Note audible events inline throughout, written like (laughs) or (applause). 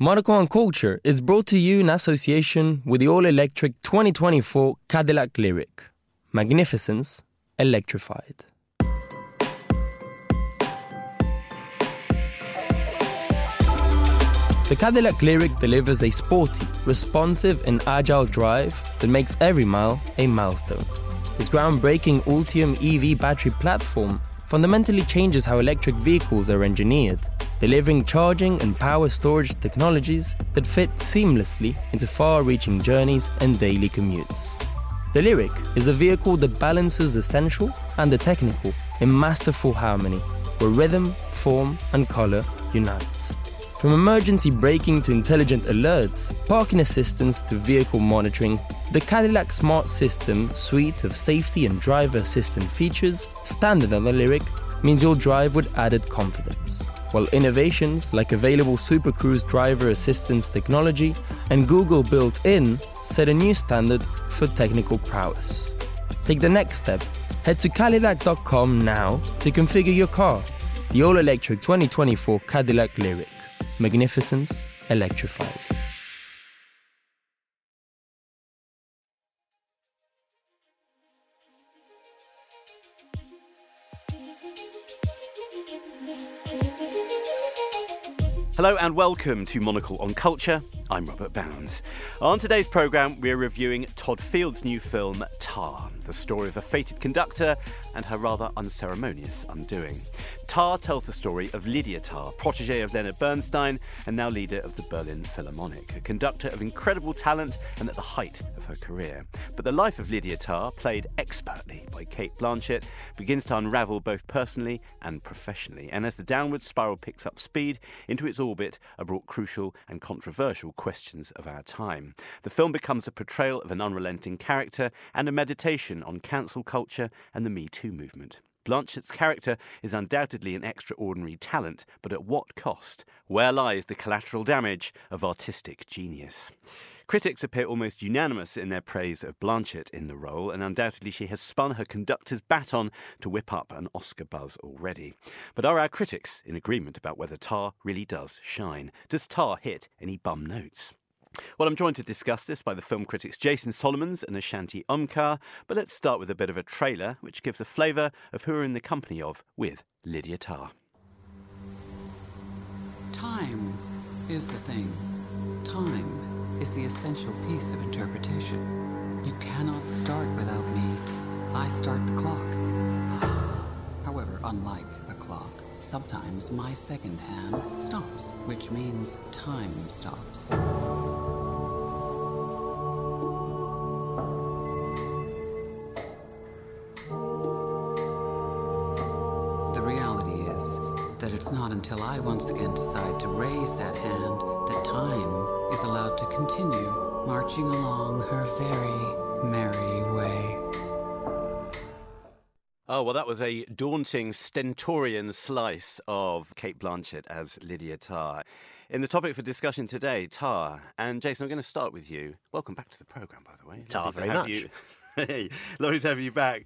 Monocle on Culture is brought to you in association with the all electric 2024 Cadillac Lyriq. Magnificence electrified. The Cadillac Lyriq delivers a sporty, responsive, and agile drive that makes every mile a milestone. This groundbreaking Ultium EV battery platform fundamentally changes how electric vehicles are engineered, delivering charging and power storage technologies that fit seamlessly into far reaching journeys and daily commutes. The Lyriq is a vehicle that balances the sensual and the technical in masterful harmony, where rhythm, form, and color unite. From emergency braking to intelligent alerts, parking assistance to vehicle monitoring, the Cadillac Smart System suite of safety and driver assistant features, standard on the Lyriq, means you'll drive with added confidence. While innovations like available Super Cruise driver assistance technology and Google built in set a new standard for technical prowess. Take the next step. Head to Cadillac.com now to configure your car. The all electric 2024 Cadillac Lyriq. Magnificence electrified. Hello and welcome to Monocle on Culture. I'm Robert Bounds. On today's programme, we're reviewing Todd Field's new film, Tár, the story of a fated conductor and her rather unceremonious undoing. Tár tells the story of Lydia Tár, protege of Leonard Bernstein and now leader of the Berlin Philharmonic, a conductor of incredible talent and at the height of her career. But the life of Lydia Tár, played expertly by Cate Blanchett, begins to unravel both personally and professionally. And as the downward spiral picks up speed, into its orbit are brought crucial and controversial questions of our time. The film becomes a portrayal of an unrelenting character and a meditation on cancel culture and the Me Too movement. Blanchett's character is undoubtedly an extraordinary talent, but at what cost? Where lies the collateral damage of artistic genius? Critics appear almost unanimous in their praise of Blanchett in the role, and undoubtedly she has spun her conductor's baton to whip up an Oscar buzz already. But are our critics in agreement about whether Tár really does shine? Does Tár hit any bum notes? Well, I'm joined to discuss this by the film critics Jason Solomons and Ashanti Omkar, but let's start with a bit of a trailer which gives a flavour of who we're in the company of with Lydia Tár. Time is the thing. Time is the essential piece of interpretation. You cannot start without me. I start the clock. However, unlike a clock, sometimes my second hand stops, which means time stops. Until I once again decide to raise that hand that time is allowed to continue marching along her very merry way. Oh, well, that was a daunting stentorian slice of Cate Blanchett as Lydia Tár. In the topic for discussion today, Tár. And Jason, I'm going to start with you. Welcome back to the programme, by the way. Tar, very much. You. (laughs) hey, lovely to have you back.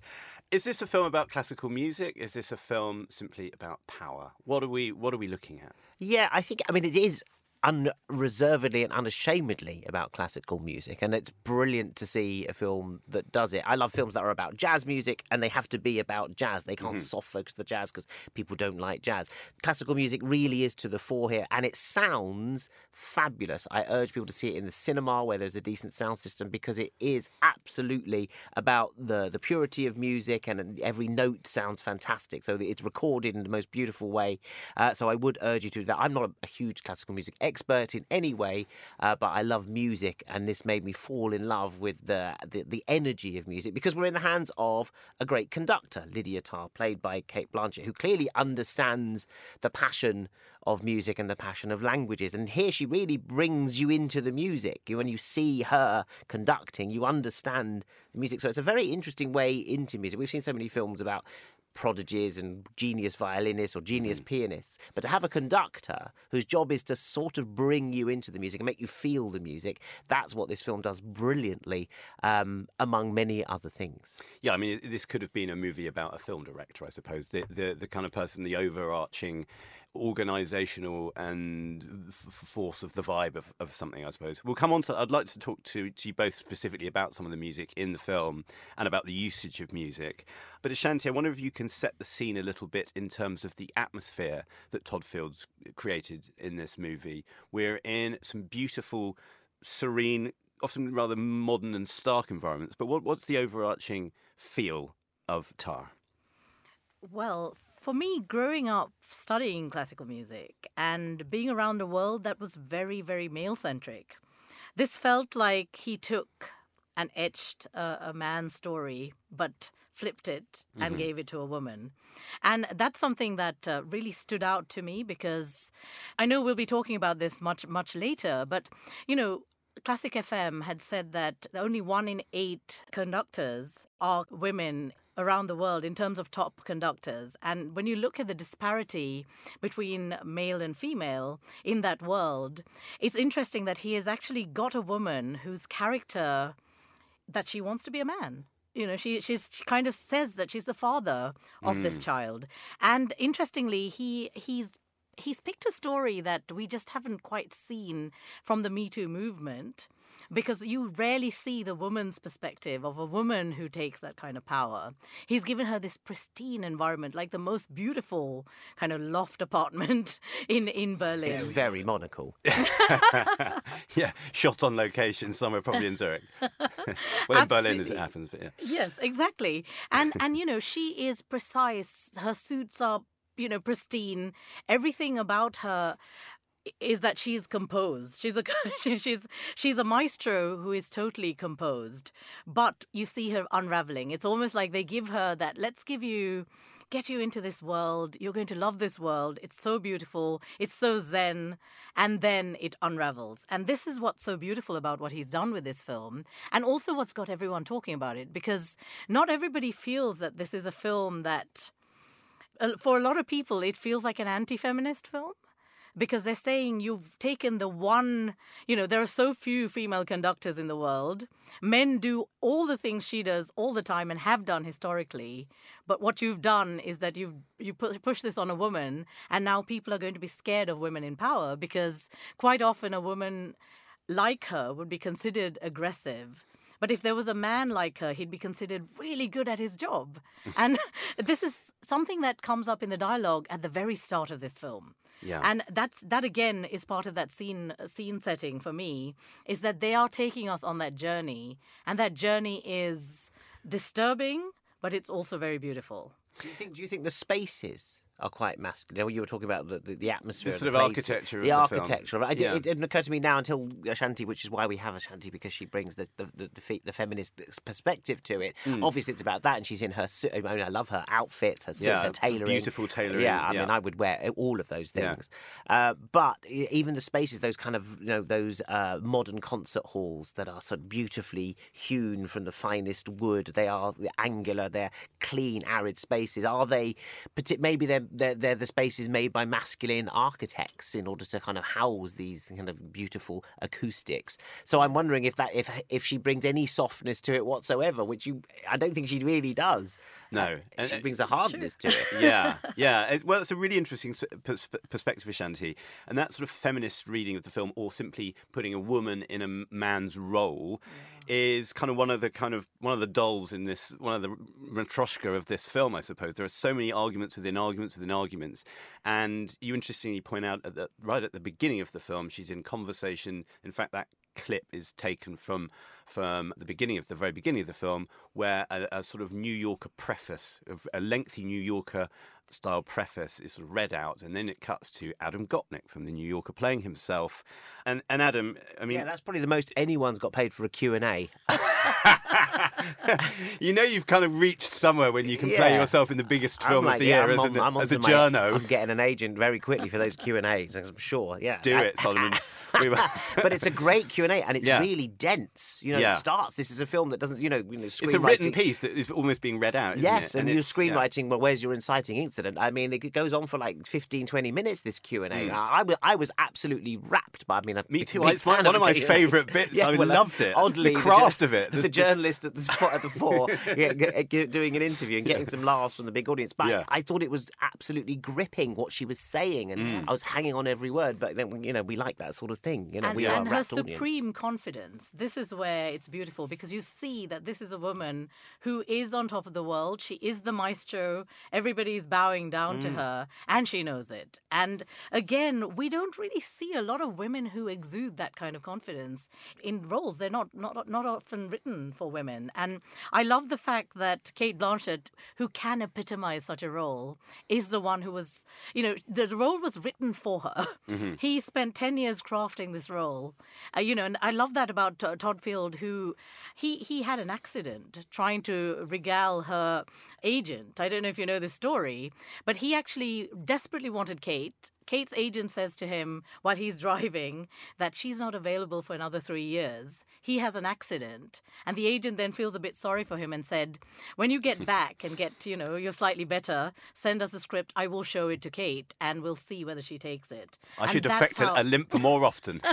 Is this a film about classical music? Is this a film simply about power? What are we What are we looking at? Yeah, I think, I mean, it is unreservedly and unashamedly about classical music, and it's brilliant to see a film that does it. I love films that are about jazz music, and they have to be about jazz. They can't soft focus the jazz because people don't like jazz. Classical music really is to the fore here, and it sounds fabulous. I urge people to see it in the cinema where there's a decent sound system because it is absolutely about the the purity of music, and every note sounds fantastic. So it's recorded in the most beautiful way. Uh, so I would urge you to do that. I'm not a, a huge classical music expert in any way, uh, but I love music, and this made me fall in love with the, the the energy of music because we're in the hands of a great conductor, Lydia Tár, played by Cate Blanchett, who clearly understands the passion of music and the passion of languages. And here she really brings you into the music. When you see her conducting, you understand the music. So it's a very interesting way into music. We've seen so many films about prodigies and genius violinists or genius pianists, but to have a conductor whose job is to sort of bring you into the music and make you feel the music, that's what this film does brilliantly, um, among many other things. Yeah, I mean, this could have been a movie about a film director, I suppose. The the, the kind of person, the overarching organisational and f- force of the vibe of, of something, I suppose. We'll come on to. I'd like to talk to, to you both specifically about some of the music in the film and about the usage of music. But Ashanti, I wonder if you can set the scene a little bit in terms of the atmosphere that Todd Field's created in this movie. We're in some beautiful, serene, often rather modern and stark environments. But what, what's the overarching feel of Tár? Well, for me, growing up studying classical music and being around a world that was very, very male centric, this felt like he took and etched a, a man's story, but flipped it and Mm-hmm. gave it to a woman. And that's something that uh, really stood out to me because I know we'll be talking about this much, much later, but you know, Classic FM had said that only one in eight conductors are women around the world in terms of top conductors. And when you look at the disparity between male and female in that world, it's interesting that he has actually got a woman whose character that she wants to be a man. You know, she she's she kind of says that she's the father of this hmm. child. And interestingly, he he's he's picked a story that we just haven't quite seen from the Me Too movement because you rarely see the woman's perspective of a woman who takes that kind of power. He's given her this pristine environment, like the most beautiful kind of loft apartment (laughs) in, in Berlin. It's very monocle. (laughs) yeah, shot on location somewhere, probably in Zurich. (laughs) well, in Berlin as it Absolutely. happens, but yeah. Yes, exactly. And and you know, she is precise. Her suits are, you know, pristine. Everything about her is that she's composed. She's a (laughs) she's she's a maestro who is totally composed. But you see her unraveling. It's almost like they give her that let's give you get you into this world. You're going to love this world. It's so beautiful. It's so zen. And then it unravels. And this is what's so beautiful about what he's done with this film. And also what's got everyone talking about it. Because not everybody feels that this is a film that, for a lot of people, it feels like an anti feminist film because they're saying you've taken the one, you know, there are so few female conductors in the world. Men do all the things she does all the time and have done historically. But what you've done is that you've you pu- push this on a woman, and now people are going to be scared of women in power because quite often a woman like her would be considered aggressive. But if there was a man like her, he'd be considered really good at his job. (laughs) and this is something that comes up in the dialogue at the very start of this film. Yeah. And that's that again is part of that scene scene setting for me is that they are taking us on that journey and that journey is disturbing but it's also very beautiful. Do you think? Do you think the spaces are quite masculine? You were talking about the, the, the atmosphere, The of sort the of places. architecture of the the film. architecture. I Yeah. It didn't occur to me now until Ashanti, which is why we have Ashanti because she brings the the, the, the, fe- the feminist perspective to it. Hmm. Obviously, it's about that, and she's in her. suit. I mean, I love her outfits, her suits, Yeah, her tailoring, beautiful tailoring, Yeah, I yeah. mean, I would wear all of those Yeah. things. Uh, but even the spaces, those kind of you know those uh, modern concert halls that are sort of beautifully hewn from the finest wood. They are angular. They're clean, arid spaces. Are they? Maybe they're, they're they're the spaces made by masculine architects in order to kind of house these kind of beautiful acoustics. So I'm wondering if that if if she brings any softness to it whatsoever, which you I don't think she really does. No. (laughs) She And- brings a hardness to it. (laughs) yeah, yeah. It's, well, it's a really interesting pers- perspective, Ashanti, and that sort of feminist reading of the film, or simply putting a woman in a man's role, is kind of one of the kind of one of the dolls in this, one of the matryoshka of this film, I suppose. There are so many arguments within arguments within arguments, and you interestingly point out that right at the beginning of the film, she's in conversation. In fact, that clip is taken from from the beginning of the very beginning of the film, where a, a sort of New Yorker preface, a lengthy New Yorker style preface is sort of read out, and then it cuts to Adam Gopnik from the New Yorker playing himself. And and Adam, I mean, Yeah, that's probably the most anyone's got paid for a Q&A. (laughs) (laughs) (laughs) you know you've kind of reached somewhere when you can play yourself in the biggest film like, of the yeah, year I'm as, on- an, I'm as a my- journo. I'm getting an agent very quickly for those Q and A's. I'm sure. Yeah, Do it, Solomon. (laughs) (laughs) But it's a great Q and A, and it's Yeah. really dense. You know, Yeah. it starts. This is a film that doesn't, you know, you know it's a written piece that is almost being read out. Yes, it? and, you're yeah. screenwriting. Well, where's your inciting incident? I mean, it goes on for like 15, 20 minutes. This Q and A. I was, I was absolutely rapped. By, I mean. Me too. It's one, of my favourite bits. I uh, loved it. Oddly, the craft of it, the, journalism journalist at the spot at the fore, (laughs) yeah, g- g- doing an interview and getting some laughs from the big audience. But Yeah. I thought it was absolutely gripping what she was saying, and I was hanging on every word. But then, you know, we like that sort of thing. You know, and, we are and a her rapt audience. supreme confidence. This is where it's beautiful because you see that this is a woman who is on top of the world. She is the maestro. Everybody's bowing down Mm. to her, and she knows it. And again, we don't really see a lot of women who exude that kind of confidence in roles. They're not not not often written for women. And I love the fact that Cate Blanchett, who can epitomize such a role, is the one who was, you know, the role was written for her. He spent 10 years crafting this role. Uh, you know, and I love that about T- Todd Field, who he, he had an accident trying to regale her agent. I don't know if you know this story, but he actually desperately wanted Cate. Cate's agent says to him while he's driving that she's not available for another three years. He has an accident. And the agent then feels a bit sorry for him and said, When you get (laughs) back and get, you know, you're slightly better, send us the script. I will show it to Cate and we'll see whether she takes it. I And should affect a, how- a limp more often. (laughs)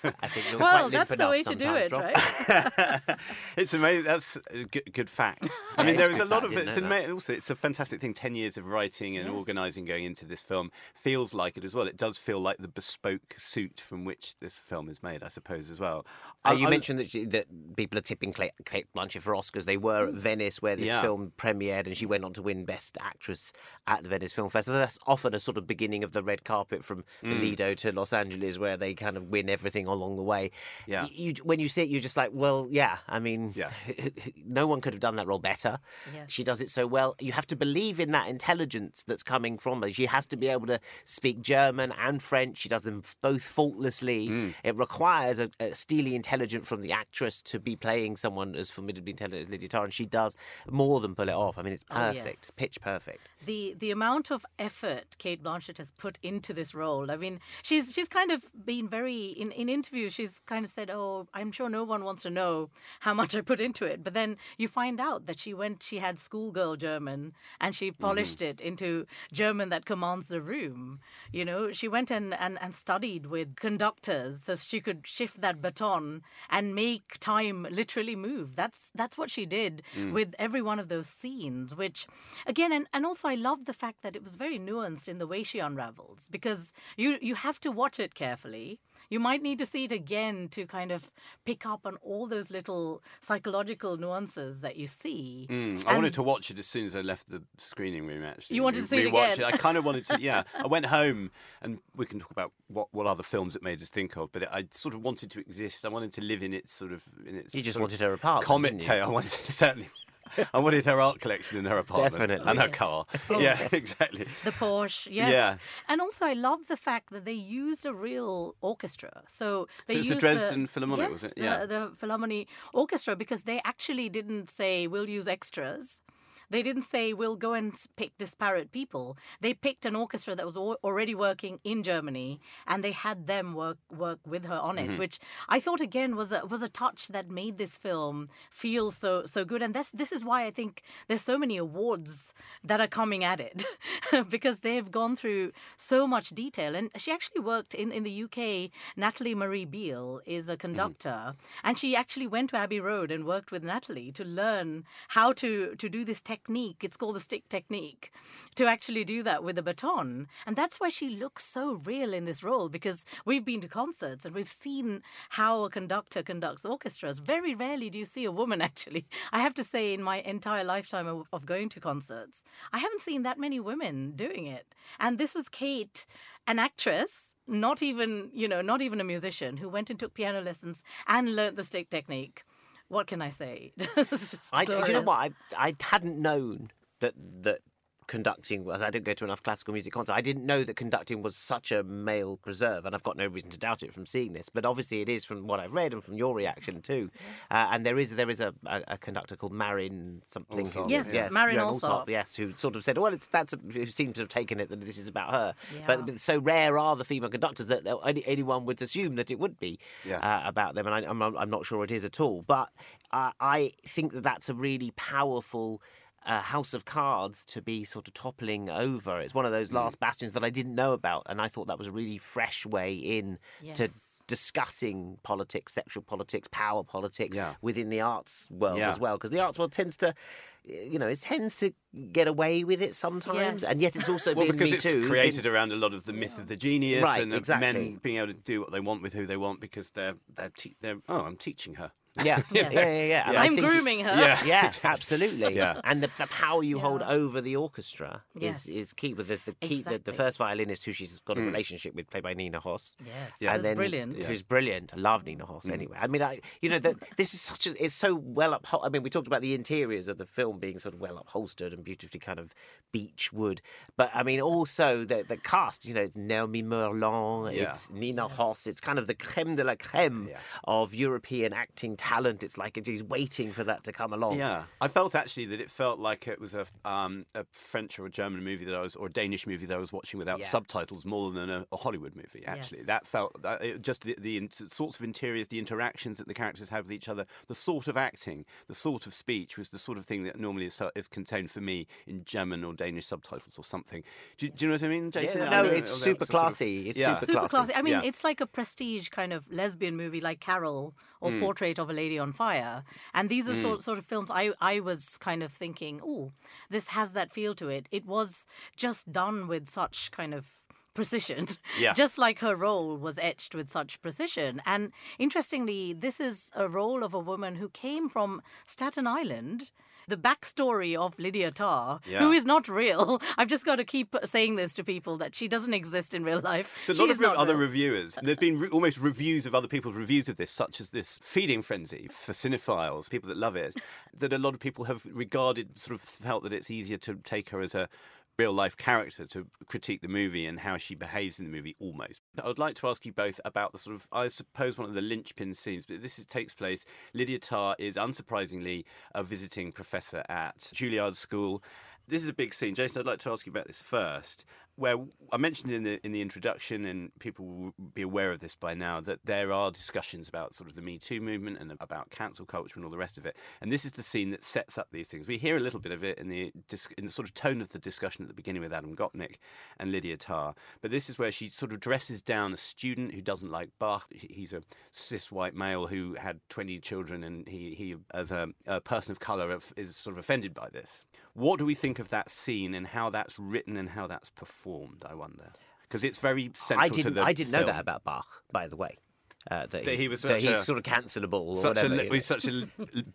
(laughs) I think you're Well, quite that's limp the way to do it, Rob. right? it's amazing. That's a good, good fact. I mean, there is a is a good lot fact, of I didn't it's ama- also it's a fantastic thing. Ten years of writing and Yes. organising going into this film feels like it as well. It does feel like the bespoke suit from which this film is made, I suppose, as well. Uh, you I- mentioned that, she, that people are tipping Cla- Cate Blanchett for Oscars. They were at Venice, where this Yeah. film premiered, and she went on to win Best Actress at the Venice Film Festival. That's often a sort of beginning of the red carpet from the Mm. Lido to Los Angeles, where they kind of win everything along the way. Yeah. You, when you see it, you're just like, well, yeah. I mean, Yeah. (laughs) no one could have done that role better. She does it so well. You have to believe in that intelligence that's coming from her. She has to be able to speak German and French. She does them both faultlessly. Mm. It requires a, a steely intelligence from the actress to be playing someone as formidably intelligent as Lydia Tár, and she does more than pull it off. I mean, it's Oh, perfect, yes. pitch perfect. the the amount of effort Cate Blanchett has put into this role. I mean, she's she's kind of been very in in interviews. She's kind of said, "Oh, I'm sure no one wants to know how much I put into it." But then you find out that she went, she had schoolgirl German, and she polished it into German that commands the room. You know, she went and and and studied with conductors so she could shift that baton and make time literally move. That's that's what she did with every one of those scenes. Which, again, and, and also I love the fact that it was very nuanced in the way she unravels because you you have to watch it carefully. You might need to see it again to kind of pick up on all those little psychological nuances that you see. Mm, I wanted to watch it as soon as I left the screening room. Actually, You wanted to see it again? I kind of wanted to. Yeah, I went home, (laughs) and we can talk about what, what other films it made us think of. But I sort of wanted to exist. I wanted to live in its sort of in its. You just wanted her apartment, Comic didn't tale. (laughs) I wanted certainly. (laughs) I wanted her art collection in her apartment Definitely. and her Yes. car. (laughs) Yeah, exactly. The Porsche, yes. Yeah. And also, I love the fact that they used a real orchestra. So they it's the used Dresden Philharmonic, yes, was it? the- Yeah. the, Philharmonic Orchestra because they actually didn't say we'll use extras. They didn't say we'll go and pick disparate people. They picked an orchestra that was al- already working in Germany, and they had them work work with her on Mm-hmm. it, which I thought again was a was a touch that made this film feel so so good. And this this is why I think there's so many awards that are coming at it (laughs) because they've gone through so much detail. And she actually worked in in the UK. Natalie Murray Beale is a conductor, and she actually went to Abbey Road and worked with Natalie to learn how to to do this technique. It's called the stick technique to actually do that with a baton, and that's why she looks so real in this role because we've been to concerts and we've seen how a conductor conducts orchestras. Very rarely do you see a woman (laughs) actually. I have to say, in my entire lifetime of, going to concerts, I haven't seen that many women doing it. And this was Cate, an actress, not even you know, not even a musician, who went and took piano lessons and learnt the stick technique. What can I say? (laughs) Just I, do you know what? I, I hadn't known that that conducting was. I didn't go to enough classical music concerts. I didn't know that conducting was such a male preserve, and I've got no reason to doubt it from seeing this. But obviously, it is from what I've read and from your reaction too. Uh, and there is there is a, a, a conductor called Marin something. who- Alsop, Yes, yeah. Marin Joan Alsop. Yes, who sort of said, "Well, it's that's a, who seemed to have taken it that this is about her." Yeah. But, but so rare are the female conductors that any, anyone would assume that it would be Yeah. uh, about them, and I, I'm, I'm not sure it is at all. But uh, I think that that's a really powerful a house of cards to be sort of toppling over. It's one of Mm. those last bastions that I didn't know about, and I thought that was a really fresh way in to discussing politics, sexual politics, power politics Yeah. within the arts world Yeah. as well. Because the arts world tends to, you know, it tends to get away with it sometimes, Yes. and yet it's also Well, been because Me it's Too. been- created around a lot of the myth of the genius Right, and exactly. men being able to do what they want with who they want because they're they're, te- they're oh I'm teaching her. Yeah, yeah, Yes. (laughs) yeah, yeah. yeah. I I'm grooming her. Yeah. Yeah, (laughs) Exactly. absolutely. Yeah. And the, the power you hold over the orchestra Yes. is, is key. But there's the key, the, the first violinist who she's got a mm. relationship with, played by Nina Hoss. Yes, Yeah. it and was then brilliant. Who's brilliant. I love Nina Hoss. Mm. Anyway, I mean, I, you know, that this is such a. It's so well up. I mean, we talked about the interiors of the film being sort of well upholstered and beautifully kind of beech wood, but I mean, also the the cast. You know, it's Noémie Merlant. Yeah. It's Nina Hoss. It's kind of the creme de la creme Yeah. of European acting talent. It's like it's, he's waiting for that to come along. Yeah, I felt actually that it felt like it was a um, a French or a German movie that I was, or a Danish movie that I was watching without Yeah. subtitles more than a, a Hollywood movie. Actually, Yes. that felt that, it, just the, the in- sorts of interiors, the interactions that the characters had with each other, the sort of acting, the sort of speech was the sort of thing that normally is, is contained for me in German or Danish subtitles or something. Do, you- do you know what I mean, Jason? Yeah, I no, it's super a sort of- classy. It's yeah. super Super classy. classy. I mean, Yeah. it's like a prestige kind of lesbian movie like Carol or Hmm. Portrait of a Lady on Fire. And these are hmm. sort, sort of films I, I was kind of thinking, oh, this has that feel to it. It was just done with such kind of precision. (laughs) Yeah. Just like her role was etched with such precision. And interestingly, this is a role of a woman who came from Staten Island. The backstory of Lydia Tár, Yeah. who is not real. (laughs) I've just got to keep saying this to people that she doesn't exist in real life. So a lot of other real. reviewers. There's been re- almost reviews of other people's reviews of this, such as this feeding frenzy for cinephiles, people that love it. that a lot of people have regarded, sort of felt that it's easier to take her as a real life character to critique the movie and how she behaves in the movie almost. I would like to ask you both about the sort of, I suppose, one of the linchpin scenes, but this is, takes place. Lydia Tár is unsurprisingly a visiting professor at Juilliard School. This is a big scene. Jason, I'd like to ask you about this first. Where I mentioned in the in the introduction, and people will be aware of this by now, that there are discussions about sort of the Me Too movement and about cancel culture and all the rest of it. And this is the scene that sets up these things. We hear a little bit of it in the in the sort of tone of the discussion at the beginning with Adam Gopnik and Lydia Tár. But this is where she sort of dresses down a student who doesn't like Bach. He's a cis white male who had 20 children, and he, he as a, a person of colour, is sort of offended by this. What do we think of that scene and how that's written and how that's performed? I wonder. Because it's very central I to didn't. the I didn't know that about Bach, by the way. Uh, that, That he was that he's a- sort of cancelable or Such a, whatever. le- you know. he's such a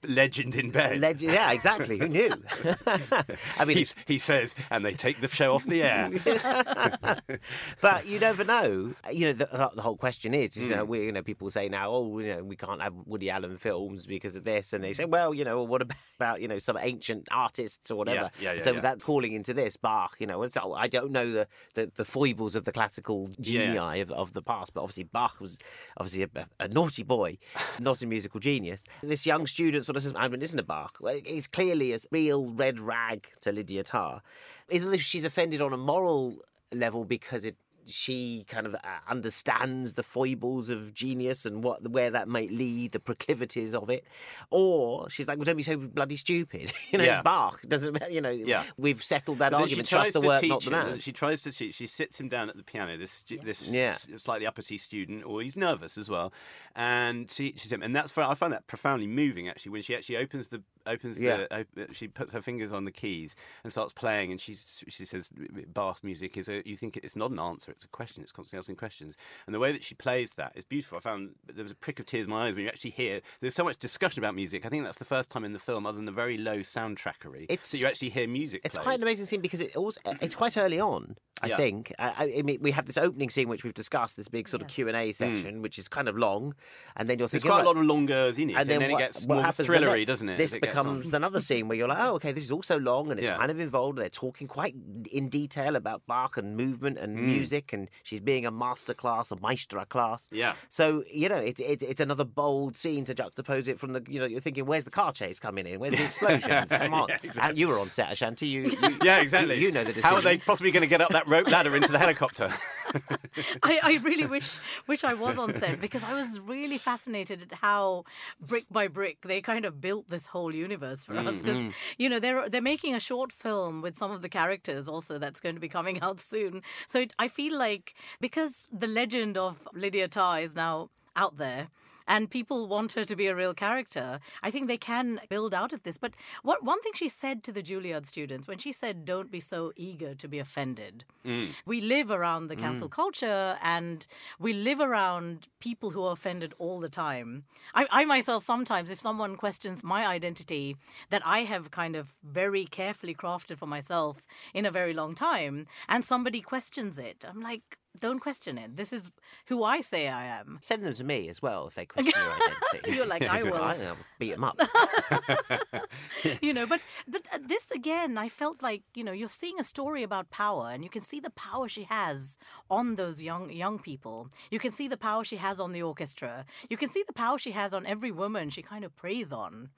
legend in bed. Leg- yeah, exactly. Who knew? (laughs) (laughs) I mean, He's, he says, and they take the show off the air. (laughs) but you never know. You know, the, the whole question is, is you Hmm. know, we, you know, people say now, oh, you know, we can't have Woody Allen films because of this, and they say, well, you know, what about you know some ancient artists or whatever? Yeah, yeah, yeah, so yeah. that calling into this Bach, you know, so I don't know the, the, the foibles of the classical genii Yeah. of, of the past, but obviously Bach was obviously a, a naughty boy, not a musical genius. This young student sort of says, mean, isn't a Bach? Well, it's clearly a real red rag to Lydia Tár. Either she's offended on a moral level because it she kind of uh, understands the foibles of genius and what where that might lead, the proclivities of it, or she's like, "Well, don't be so bloody stupid." (laughs) you know, Yeah. it's Bach. Doesn't you know? Yeah. we've settled that argument. She tries Trust the to work, teach not the him, man. She tries to teach. She sits him down at the piano. This stu- this Yeah. slightly uppity student, or he's nervous as well, and teaches him. And that's I find that profoundly moving actually. When she actually opens the opens Yeah. the op- she puts her fingers on the keys and starts playing, and she's she says "Bass music is a you think it's not an answer, it's a question. It's constantly asking questions, and the way that she plays that is beautiful. I found there was a prick of tears in my eyes when you actually hear. There's so much discussion about music. I think that's the first time in the film, other than the very low soundtrackery, It's- that you actually hear music. It's played. quite an amazing scene because it also, it's quite early on. I Yeah. think. I, I- I mean, we have this opening scene which we've discussed, this big sort of Q and A section, which is kind of long, and then you're Hmm. There's thinking, quite a lot of longers in it, and, then, what, it gets what more happens the thrillery, next- doesn't it? This as it gets on? another scene where you're like, oh, okay, this is also long and it's Yeah. kind of involved. They're talking quite in detail about Bach and movement and Hmm. music, and she's being a master class, a maestra class. Yeah. So you know, it, it, it's another bold scene to juxtapose it from the. You know, you're thinking, where's the car chase coming in? Where's the (laughs) explosions? Come (laughs) on, Yeah, exactly. And you were on set, Ashanti. You, (laughs) you Yeah, exactly. You, you know the How are they possibly going to get up that rope ladder into the helicopter? I, I really wish wish I was on set because I was really fascinated at how brick by brick they kind of built this whole universe for us. Because mm-hmm. you know they're they're making a short film with some of the characters also that's going to be coming out soon. So it, I feel like because the legend of Lydia Tár is now out there and people want her to be a real character. I think they can build out of this. But what one thing she said to the Juilliard students when she said, "Don't be so eager to be offended." Mm. We live around the cancel mm. culture, and we live around people who are offended all the time. I, I myself sometimes, if someone questions my identity that I have kind of very carefully crafted for myself in a very long time, and somebody questions it, I'm like. Don't question it. This is who I say I am. Send them to me as well if they question your identity. (laughs) You're like, I (laughs) will. I'll beat them up. (laughs) you know but but uh, this again i felt like you know you're seeing a story about power and you can see the power she has on those young young people you can see the power she has on the orchestra you can see the power she has on every woman she kind of preys on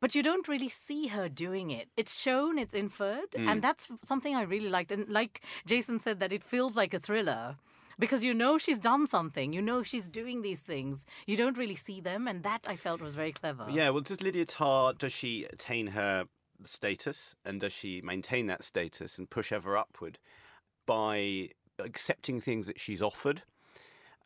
but you don't really see her doing it. It's shown, it's inferred, and mm. that's something I really liked. And like Jason said, that it feels like a thriller because you know she's done something, you know she's doing these things. You don't really see them, and that I felt was very clever. Yeah, well, does Lydia Tár, does she attain her status and does she maintain that status and push ever upward by accepting things that she's offered?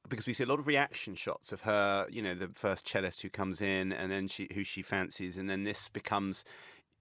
Because we see a lot of reaction shots of her, you know, the first cellist who comes in and then she who she fancies, and then this becomes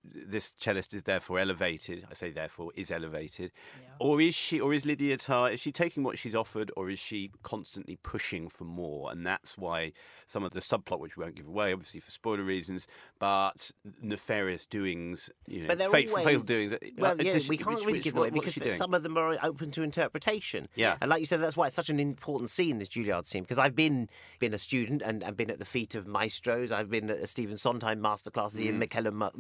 this cellist is therefore elevated. I say therefore is elevated, or is she, or is Lydia Tár? Is she taking what she's offered, or is she constantly pushing for more? And that's why some of the subplot, which we won't give away, obviously for spoiler reasons, but nefarious doings, you know, But always doings. uh, well, uh, yeah, she- we can't which- really which- give away because some of them are open to interpretation. Yes. and like you said, that's why it's such an important scene. This Juilliard scene because I've been been a student and, and been at the feet of maestros. I've been at Stephen Sondheim masterclasses, Mm. Ian McKellen ma-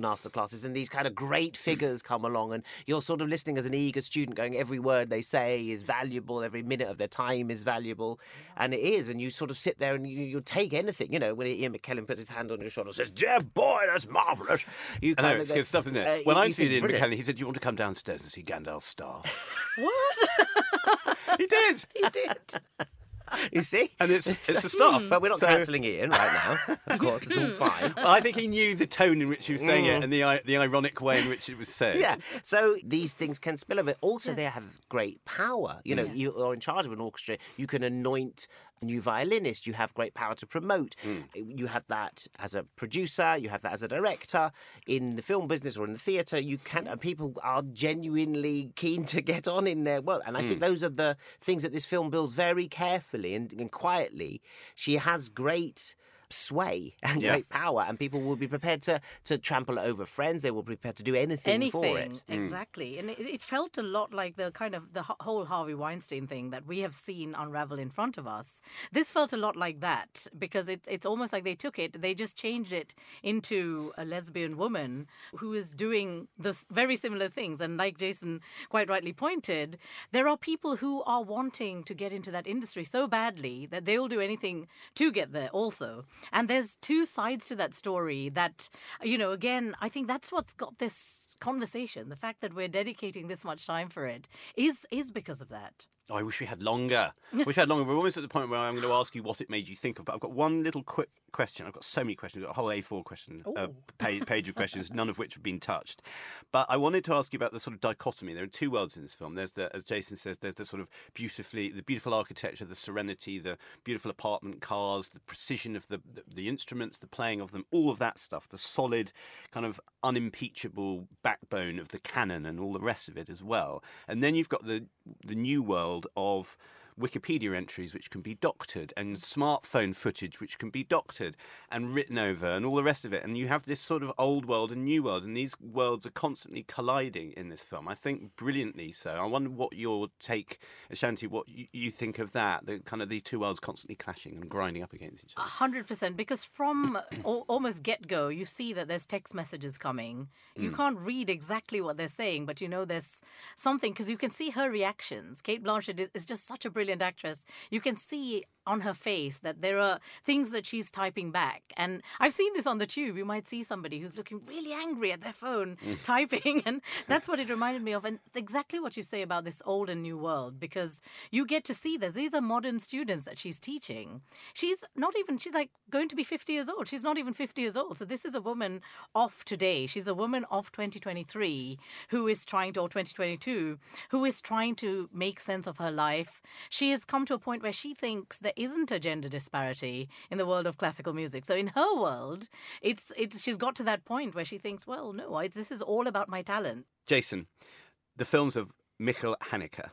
masterclasses, and these kind of great figures come along, and you're sort of listening as an eager student, going every word they say is valuable, every minute of their time is valuable, and it is. And you sort of sit there and you, you take anything. You know, when Ian McKellen puts his hand on your shoulder and says, "Dear boy, that's marvelous," you I know, it's go- good stuff, isn't it? uh, when you- I interviewed Ian "Brilliant." McKellen, he said, Do you want to come downstairs and see Gandalf's staff? What? (laughs) (laughs) he did. He did. (laughs) You see? And it's it's the staff. But we're not So- cancelling Ian right now. Of (laughs) course, it's all fine. Well, I think he knew the tone in which he was saying it and the the ironic way in which it was said. Mm. Yeah. So these things can spill over. Also, they have great power. You know, you are in charge of an orchestra. You can anoint a new violinist. You have great power to promote. Mm. You have that as a producer. You have that as a director. In the film business or in the theatre, you can. And people are genuinely keen to get on in their work. And I Mm. think those are the things that this film builds very carefully and, and quietly. She has great sway (laughs) and Yes. great power and people will be prepared to to trample over friends. They will be prepared to do anything, for it. Hmm. Exactly. And it, it felt a lot like the kind of the whole harvey weinstein thing that we have seen unravel in front of us. This felt a lot like that because it, it's almost like they took it they just changed it into a lesbian woman who is doing this very similar things. And like jason quite rightly pointed there are people who are wanting to get into that industry so badly that they will do anything to get there also and there's two sides to that story that you know again i think that's what's got this conversation the fact that we're dedicating this much time for it is is because of that Oh, I wish we had longer. wish we had longer. We're almost at the point where I'm going to ask you what it made you think of. But I've got one little quick question. I've got so many questions. I've got a whole A4 question, uh, page, page of questions, none of which have been touched. But I wanted to ask you about the sort of dichotomy. There are two worlds in this film. There's the, as Jason says, there's the sort of beautifully, the beautiful architecture, the serenity, the beautiful apartment cars, the precision of the, the, the instruments, the playing of them, all of that stuff, the solid, kind of unimpeachable backbone of the canon and all the rest of it as well. And then you've got the the new world of Wikipedia entries which can be doctored and smartphone footage which can be doctored and written over and all the rest of it. And you have this sort of old world and new world, and these worlds are constantly colliding in this film. I think brilliantly so. I wonder what your take, Ashanti, what you, you think of that, the kind of these two worlds constantly clashing and grinding up against each A other. hundred percent, because from (coughs) almost get go, you see that there's text messages coming. Mm. You can't read exactly what they're saying, but you know there's something because you can see her reactions. Cate Blanchett is, is just such a brilliant actress. You can see on her face that there are things that she's typing back. And I've seen this on the tube. You might see somebody who's looking really angry at their phone Mm. (laughs) typing. And that's what it reminded me of. And it's exactly what you say about this old and new world because you get to see that these are modern students that she's teaching. She's not even, she's like going to be 50 years old. She's not even 50 years old. So this is a woman of today. She's a woman of 2023 who is trying to, or 2022, who is trying to make sense of her life. She has come to a point where she thinks there isn't a gender disparity in the world of classical music. So in her world, it's it's she's got to that point where she thinks, well, no, I, this is all about my talent. Jason, the films of Michael Haneke.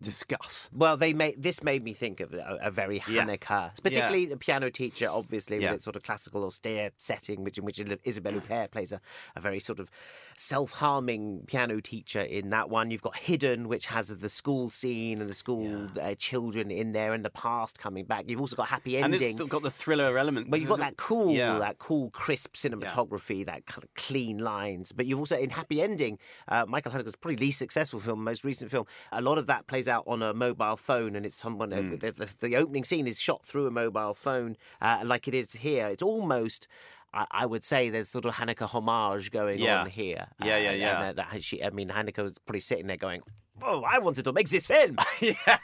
Discuss. Well, they made this made me think of a, a very Yeah. Haneke, particularly the piano teacher, obviously Yeah. with its sort of classical austere setting, which in which Isabelle Huppert plays a, a very sort of self-harming piano teacher in that one. You've got Hidden, which has the school scene and the school uh, children in there and the past coming back. You've also got Happy And Ending. it's still got the thriller element. But you've got that cool, Yeah. that cool, crisp cinematography, that kind of clean lines. But you've also in Happy Ending, uh, Michael Haneke's probably least successful film, most recent film. A lot of that plays out on a mobile phone, and it's someone. uh, Mm. The, the, the opening scene is shot through a mobile phone, uh, like it is here. It's almost. I I would say there's sort of Haneke homage going Yeah. on here. Yeah, yeah, and- yeah. And, uh, that she, I mean, Haneke was probably sitting there going, "Oh, I wanted to make this film." (laughs) yeah,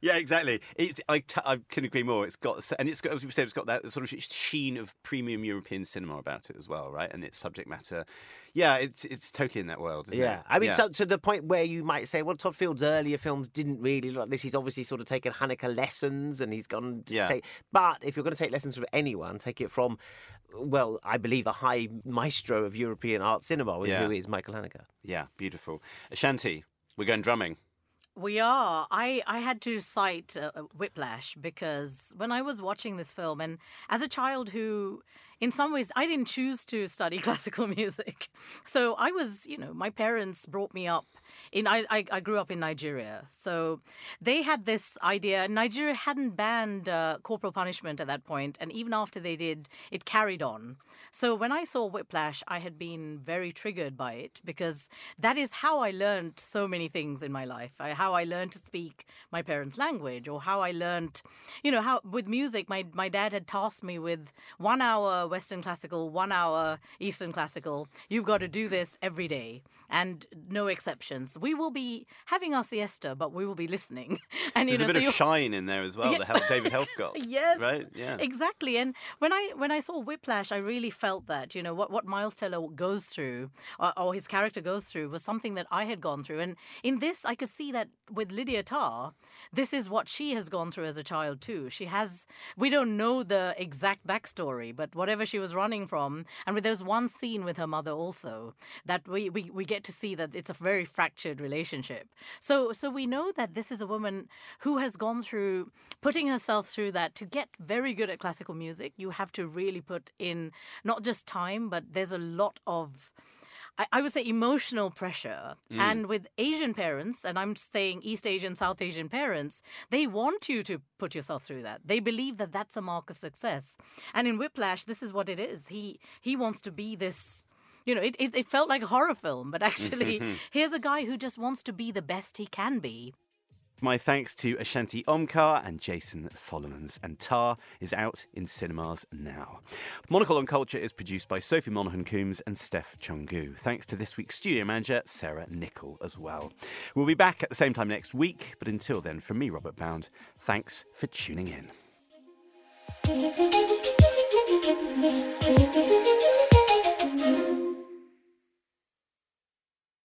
yeah, exactly. It's, I, t- I can agree more. It's got, and it's got, as we said, it's got that sort of sheen of premium European cinema about it as well, right? And its subject matter. Yeah, it's it's totally in that world. Isn't Yeah, it? I mean, Yeah. so to the point where you might say, well, Todd Field's earlier films didn't really look like this. He's obviously sort of taken Haneke lessons, and he's gone. To Yeah. take, but if you're going to take lessons from anyone, take it from, well, I believe a high maestro of European art cinema, Yeah. who is Michael Haneke. yeah, beautiful. Ashanti, we're going drumming. We are. I, I had to cite uh, uh, Whiplash because when I was watching this film, and as a child who, in some ways, I didn't choose to study (laughs) classical music. So I was, you know, my parents brought me up in, I, I, grew up in Nigeria. So they had this idea. Nigeria hadn't banned uh, corporal punishment at that point, And even after they did, it carried on. So when I saw Whiplash, I had been very triggered by it because that is how I learned so many things in my life. I, how I learned to speak my parents' language, or how I learned, you know, how with music, my, my dad had tasked me with one hour Western classical, one hour Eastern classical. You've got to do this every day and no exceptions. We will be having our siesta, but we will be listening. (laughs) And There's you a know, bit so of shine in there as well. Yeah. The David Helfgott. (laughs) Yes. Right. Yeah. Exactly. And when I when I saw Whiplash, I really felt that you know what what Miles Teller goes through, or, or his character goes through, was something that I had gone through. And in this, I could see that with Lydia Tár, this is what she has gone through as a child too. She has. We don't know the exact backstory, but whatever she was running from, and with there's one scene with her mother also that we we, we get to see that it's a very fractured relationship. So so we know that this is a woman who has gone through putting herself through that to get very good at classical music. You have to really put in not just time, but there's a lot of I, I would say emotional pressure. Mm. And with Asian parents, and I'm saying East Asian, South Asian parents, they want you to put yourself through that. They believe that that's a mark of success. And in Whiplash, this is what it is. He he wants to be this. You know, it, it, it felt like a horror film, but actually, mm-hmm. (laughs) here's a guy who just wants to be the best he can be. My thanks to Ashanti Omkar and Jason Solomons. And Tár is out in cinemas now. Monocle on Culture is produced by Sophie Monaghan Coombs and Steph Chungu. Thanks to this week's studio manager, Sarah Nichol, as well. We'll be back at the same time next week, but until then, from me, Robert Bound, thanks for tuning in.